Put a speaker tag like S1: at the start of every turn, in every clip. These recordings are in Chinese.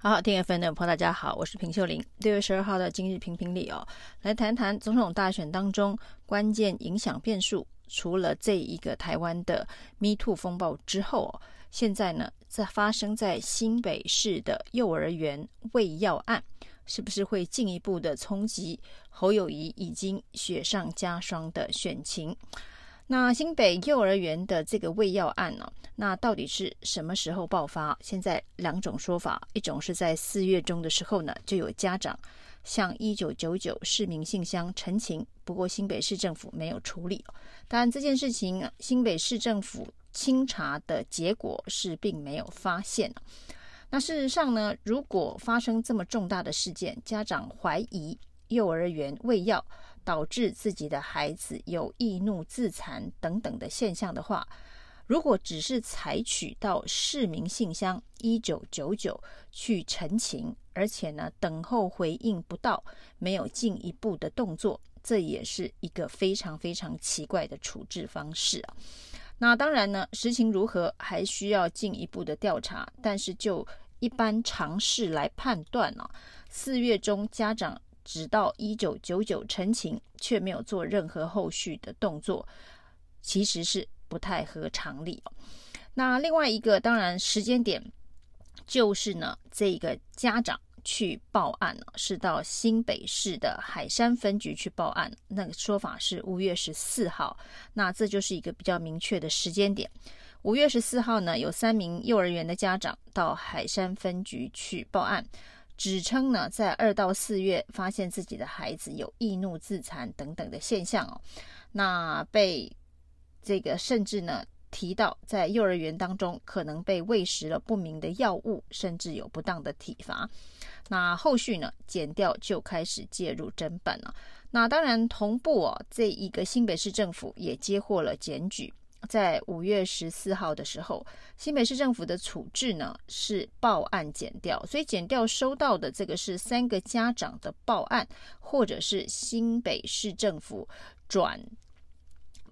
S1: 好好，听 FM 的朋友大家好，我是平秀玲。六月十二号的今日评评理哦，来谈谈总统大选当中关键影响变数。除了这一个台湾的 Me Too 风暴之后哦，现在呢，在发生在新北市的幼儿园喂药案，是不是会进一步的冲击侯友宜已经雪上加霜的选情？那新北幼儿园的这个喂药案呢、那到底是什么时候爆发？现在两种说法，一种是在四月中的时候呢，就有家长向一九九九市民信箱陈情，不过新北市政府没有处理。当然这件事情，新北市政府清查的结果是并没有发现。那事实上呢，如果发生这么重大的事件，家长怀疑幼儿园喂药。导致自己的孩子有易怒自残等等的现象的话，如果只是采取到市民信箱一九九九去陈情，而且呢等候回应不到，没有进一步的动作，这也是一个非常非常奇怪的处置方式啊。那当然呢，实情如何还需要进一步的调查，但是就一般常识来判断呢，四月中家长。直到一九九九陈情，却没有做任何后续的动作，其实是不太合常理。那另外一个，当然时间点就是呢，这个家长去报案了，是到新北市的海山分局去报案，那个说法是五月十四号，那这就是一个比较明确的时间点。五月十四号呢，有三名幼儿园的家长到海山分局去报案。指称呢，在二到四月发现自己的孩子有易怒自残等等的现象哦，那被这个甚至呢提到在幼儿园当中可能被喂食了不明的药物，甚至有不当的体罚。那后续呢，检调就开始介入侦办了。那当然同步哦，这一个新北市政府也接获了检举。在五月十四号的时候，新北市政府的处置呢是报案减掉，所以减掉收到的这个是三个家长的报案，或者是新北市政府转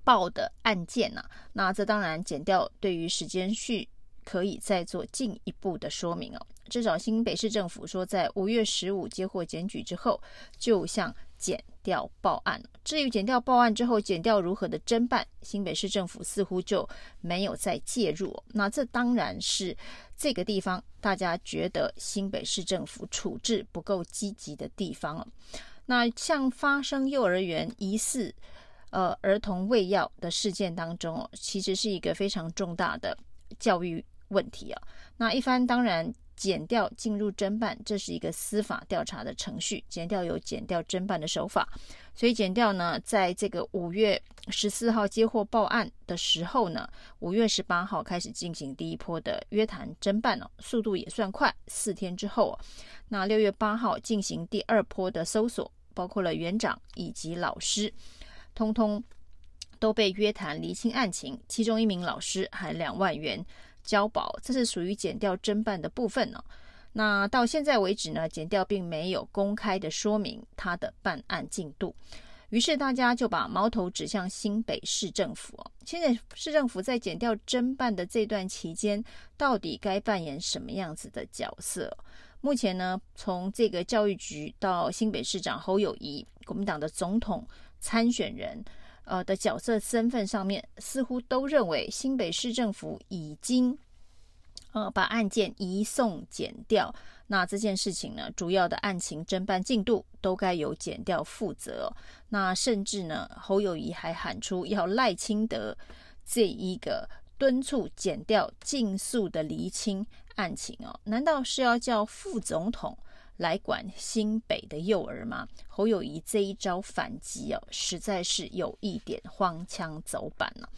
S1: 报的案件呐、啊。那这当然减掉对于时间序可以再做进一步的说明哦。至少新北市政府说，在五月十五接获检举之后，就向。减掉报案。至于检调报案之后，检调如何的侦办，新北市政府似乎就没有再介入。那这当然是这个地方大家觉得新北市政府处置不够积极的地方了。那像发生幼儿园疑似呃儿童喂药的事件当中哦，其实是一个非常重大的教育问题啊。那一番当然。检调进入侦办，这是一个司法调查的程序。检调有检调侦办的手法，所以检调呢，在这个五月十四号接获报案的时候呢，五月十八号开始进行第一波的约谈侦办了，速度也算快。四天之后，那六月八号进行第二波的搜索，包括了园长以及老师，通通都被约谈厘清案情，其中一名老师还两万元。交保，这是属于减调侦办的部分呢。那到现在为止呢，减调并没有公开的说明他的办案进度，于是大家就把矛头指向新北市政府。现在市政府在减调侦办的这段期间，到底该扮演什么样子的角色？目前呢，从这个教育局到新北市长侯友宜，国民党的总统参选人。呃的角色身份上面，似乎都认为新北市政府已经呃把案件移送检调，那这件事情呢，主要的案情侦办进度都该由检调负责哦。那甚至呢，侯友谊还喊出要赖清德这一个敦促检调尽速的厘清案情哦，难道是要叫副总统？来管新北的幼儿吗？侯友宜这一招反击哦，实在是有一点荒腔走板了。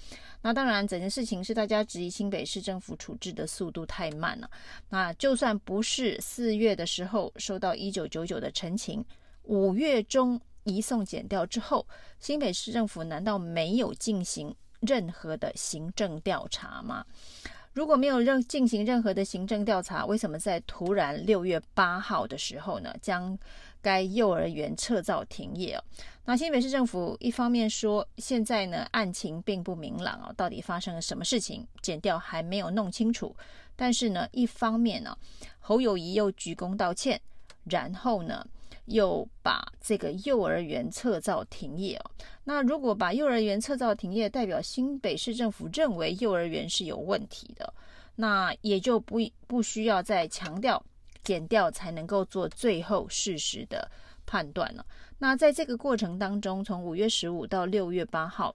S1: 那当然，整件事情是大家质疑新北市政府处置的速度太慢了。那就算不是四月的时候收到一九九九的陈情，五月中移送检调之后，新北市政府难道没有进行任何的行政调查吗？如果没有任进行任何的行政调查，为什么在突然六月八号的时候呢，将该幼儿园撤照停业哦？那新北市政府一方面说，现在呢案情并不明朗哦，到底发生了什么事情，检调还没有弄清楚，但是呢，一方面呢，侯友宜又鞠躬道歉，然后呢，又把这个幼儿园撤照停业哦。那如果把幼儿园撤照停业，代表新北市政府认为幼儿园是有问题的，那也就不不需要再强调减掉才能够做最后事实的判断了。那在这个过程当中，从五月十五到六月八号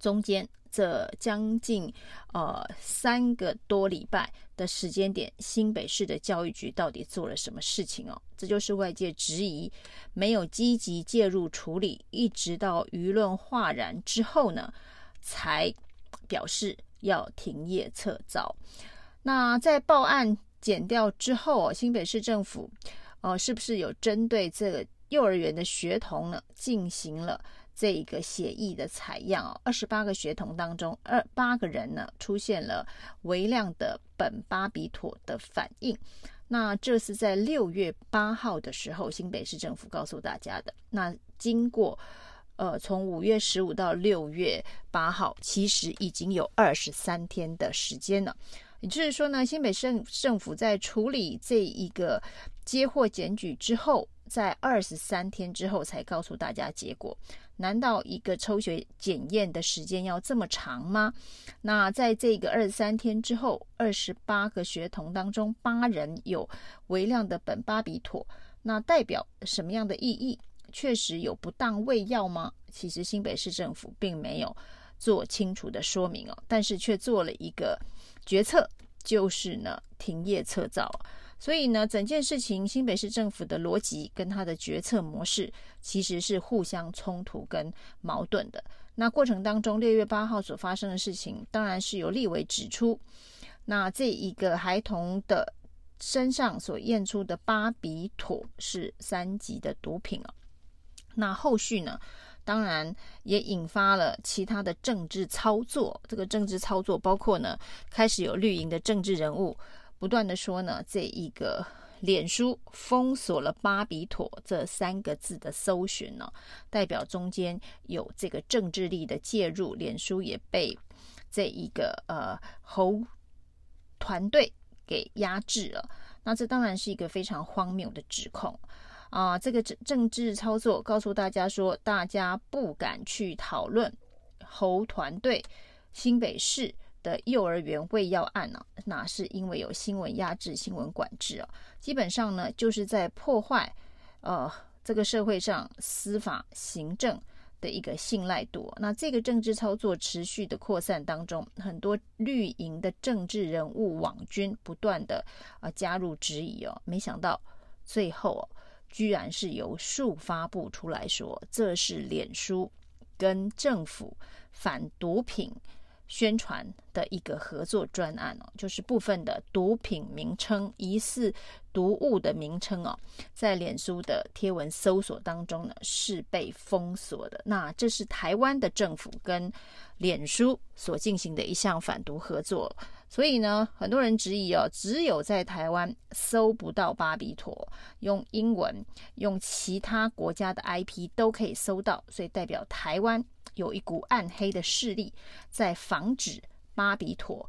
S1: 中间。这将近呃三个多礼拜的时间点，新北市的教育局到底做了什么事情哦？这就是外界质疑没有积极介入处理，一直到舆论哗然之后呢，才表示要停业撤照。那在报案减掉之后，新北市政府呃是不是有针对这个幼儿园的学童呢进行了？这一个协议的采样哦，二十八个学童当中，二八个人呢出现了微量的苯巴比妥的反应。那这是在六月八号的时候，新北市政府告诉大家的。那经过呃，从五月十五到六月八号，其实已经有二十三天的时间了。也就是说呢，新北市政府在处理这一个接获检举之后，在二十三天之后才告诉大家结果。难道一个抽血检验的时间要这么长吗？那在这个二十三天之后，二十八个学童当中，八人有微量的苯巴比妥，那代表什么样的意义？确实有不当喂药吗？其实新北市政府并没有做清楚的说明哦，但是却做了一个决策，就是呢停业撤照。所以呢，整件事情新北市政府的逻辑跟他的决策模式其实是互相冲突跟矛盾的。那过程当中，六月八号所发生的事情，当然是有立委指出，那这一个孩童的身上所验出的巴比妥是三级的毒品啊。那后续呢，当然也引发了其他的政治操作。这个政治操作包括呢，开始有绿营的政治人物。不断的说呢，这一个脸书封锁了“巴比妥”这三个字的搜寻呢，代表中间有这个政治力的介入，脸书也被这一个呃侯团队给压制了。那这当然是一个非常荒谬的指控啊！这个政政治操作告诉大家说，大家不敢去讨论侯团队新北市。的幼儿园喂药案呢、啊，那是因为有新闻压制、新闻管制啊，基本上呢，就是在破坏呃这个社会上司法行政的一个信赖度。那这个政治操作持续的扩散当中，很多绿营的政治人物网军不断的啊、加入质疑哦，没想到最后、哦、居然是由数发布出来说，这是脸书跟政府反毒品。宣传的一个合作专案哦，就是部分的毒品名称、疑似毒物的名称哦，在脸书的贴文搜索当中呢，是被封锁的。那这是台湾的政府跟脸书所进行的一项反毒合作，所以呢，很多人质疑哦，只有在台湾搜不到巴比妥，用英文、用其他国家的 IP 都可以搜到，所以代表台湾。有一股暗黑的势力在防止巴比妥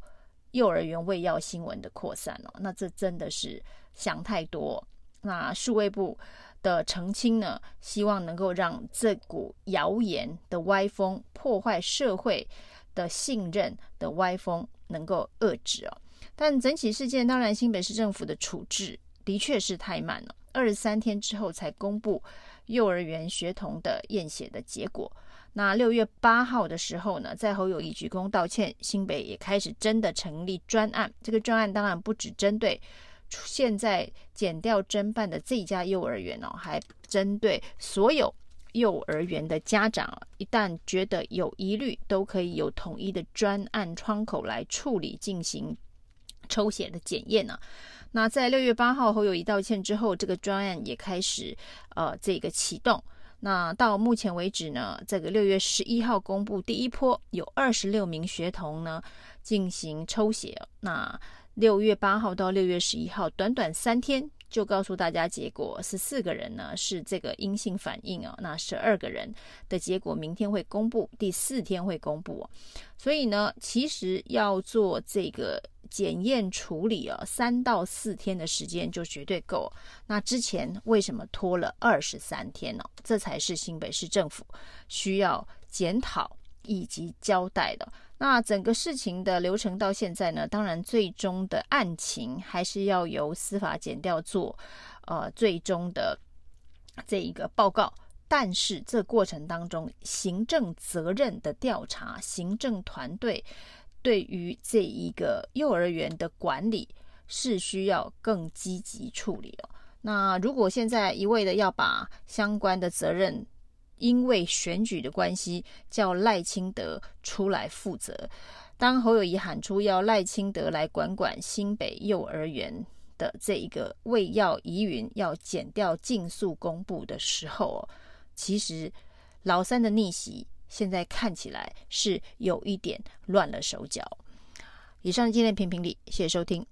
S1: 幼儿园喂药新闻的扩散哦，那这真的是想太多。那数位部的澄清呢，希望能够让这股谣言的歪风、破坏社会的信任的歪风能够遏制哦。但整起事件，当然新北市政府的处置的确是太慢了，二十三天之后才公布幼儿园学童的验血的结果。那六月八号的时候呢，在侯友谊鞠躬道歉，新北也开始真的成立专案。这个专案当然不只针对现在减掉侦办的这家幼儿园哦，还针对所有幼儿园的家长，一旦觉得有疑虑，都可以有统一的专案窗口来处理进行抽血的检验呢。那在六月八号侯友宜道歉之后，这个专案也开始呃这个启动。那到目前为止呢，这个六月十一号公布第一波有二十六名学童呢进行抽血。那六月八号到六月十一号，短短三天就告诉大家结果，十四个人呢是这个阴性反应哦，那十二个人的结果明天会公布，第四天会公布哦。所以呢，其实要做这个检验处理啊，三到四天的时间就绝对够。那之前为什么拖了二十三天呢？这才是新北市政府需要检讨以及交代的。那整个事情的流程到现在呢，当然最终的案情还是要由司法检调做，呃，最终的这一个报告。但是这过程当中，行政责任的调查，行政团队对于这一个幼儿园的管理是需要更积极处理哦。那如果现在一味的要把相关的责任，因为选举的关系，叫赖清德出来负责。当侯友宜喊出要赖清德来管管新北幼儿园的这一个未药疑云要检调尽速公布的时候，其实老三的逆袭现在看起来是有一点乱了手脚。以上今天的评评理，谢谢收听。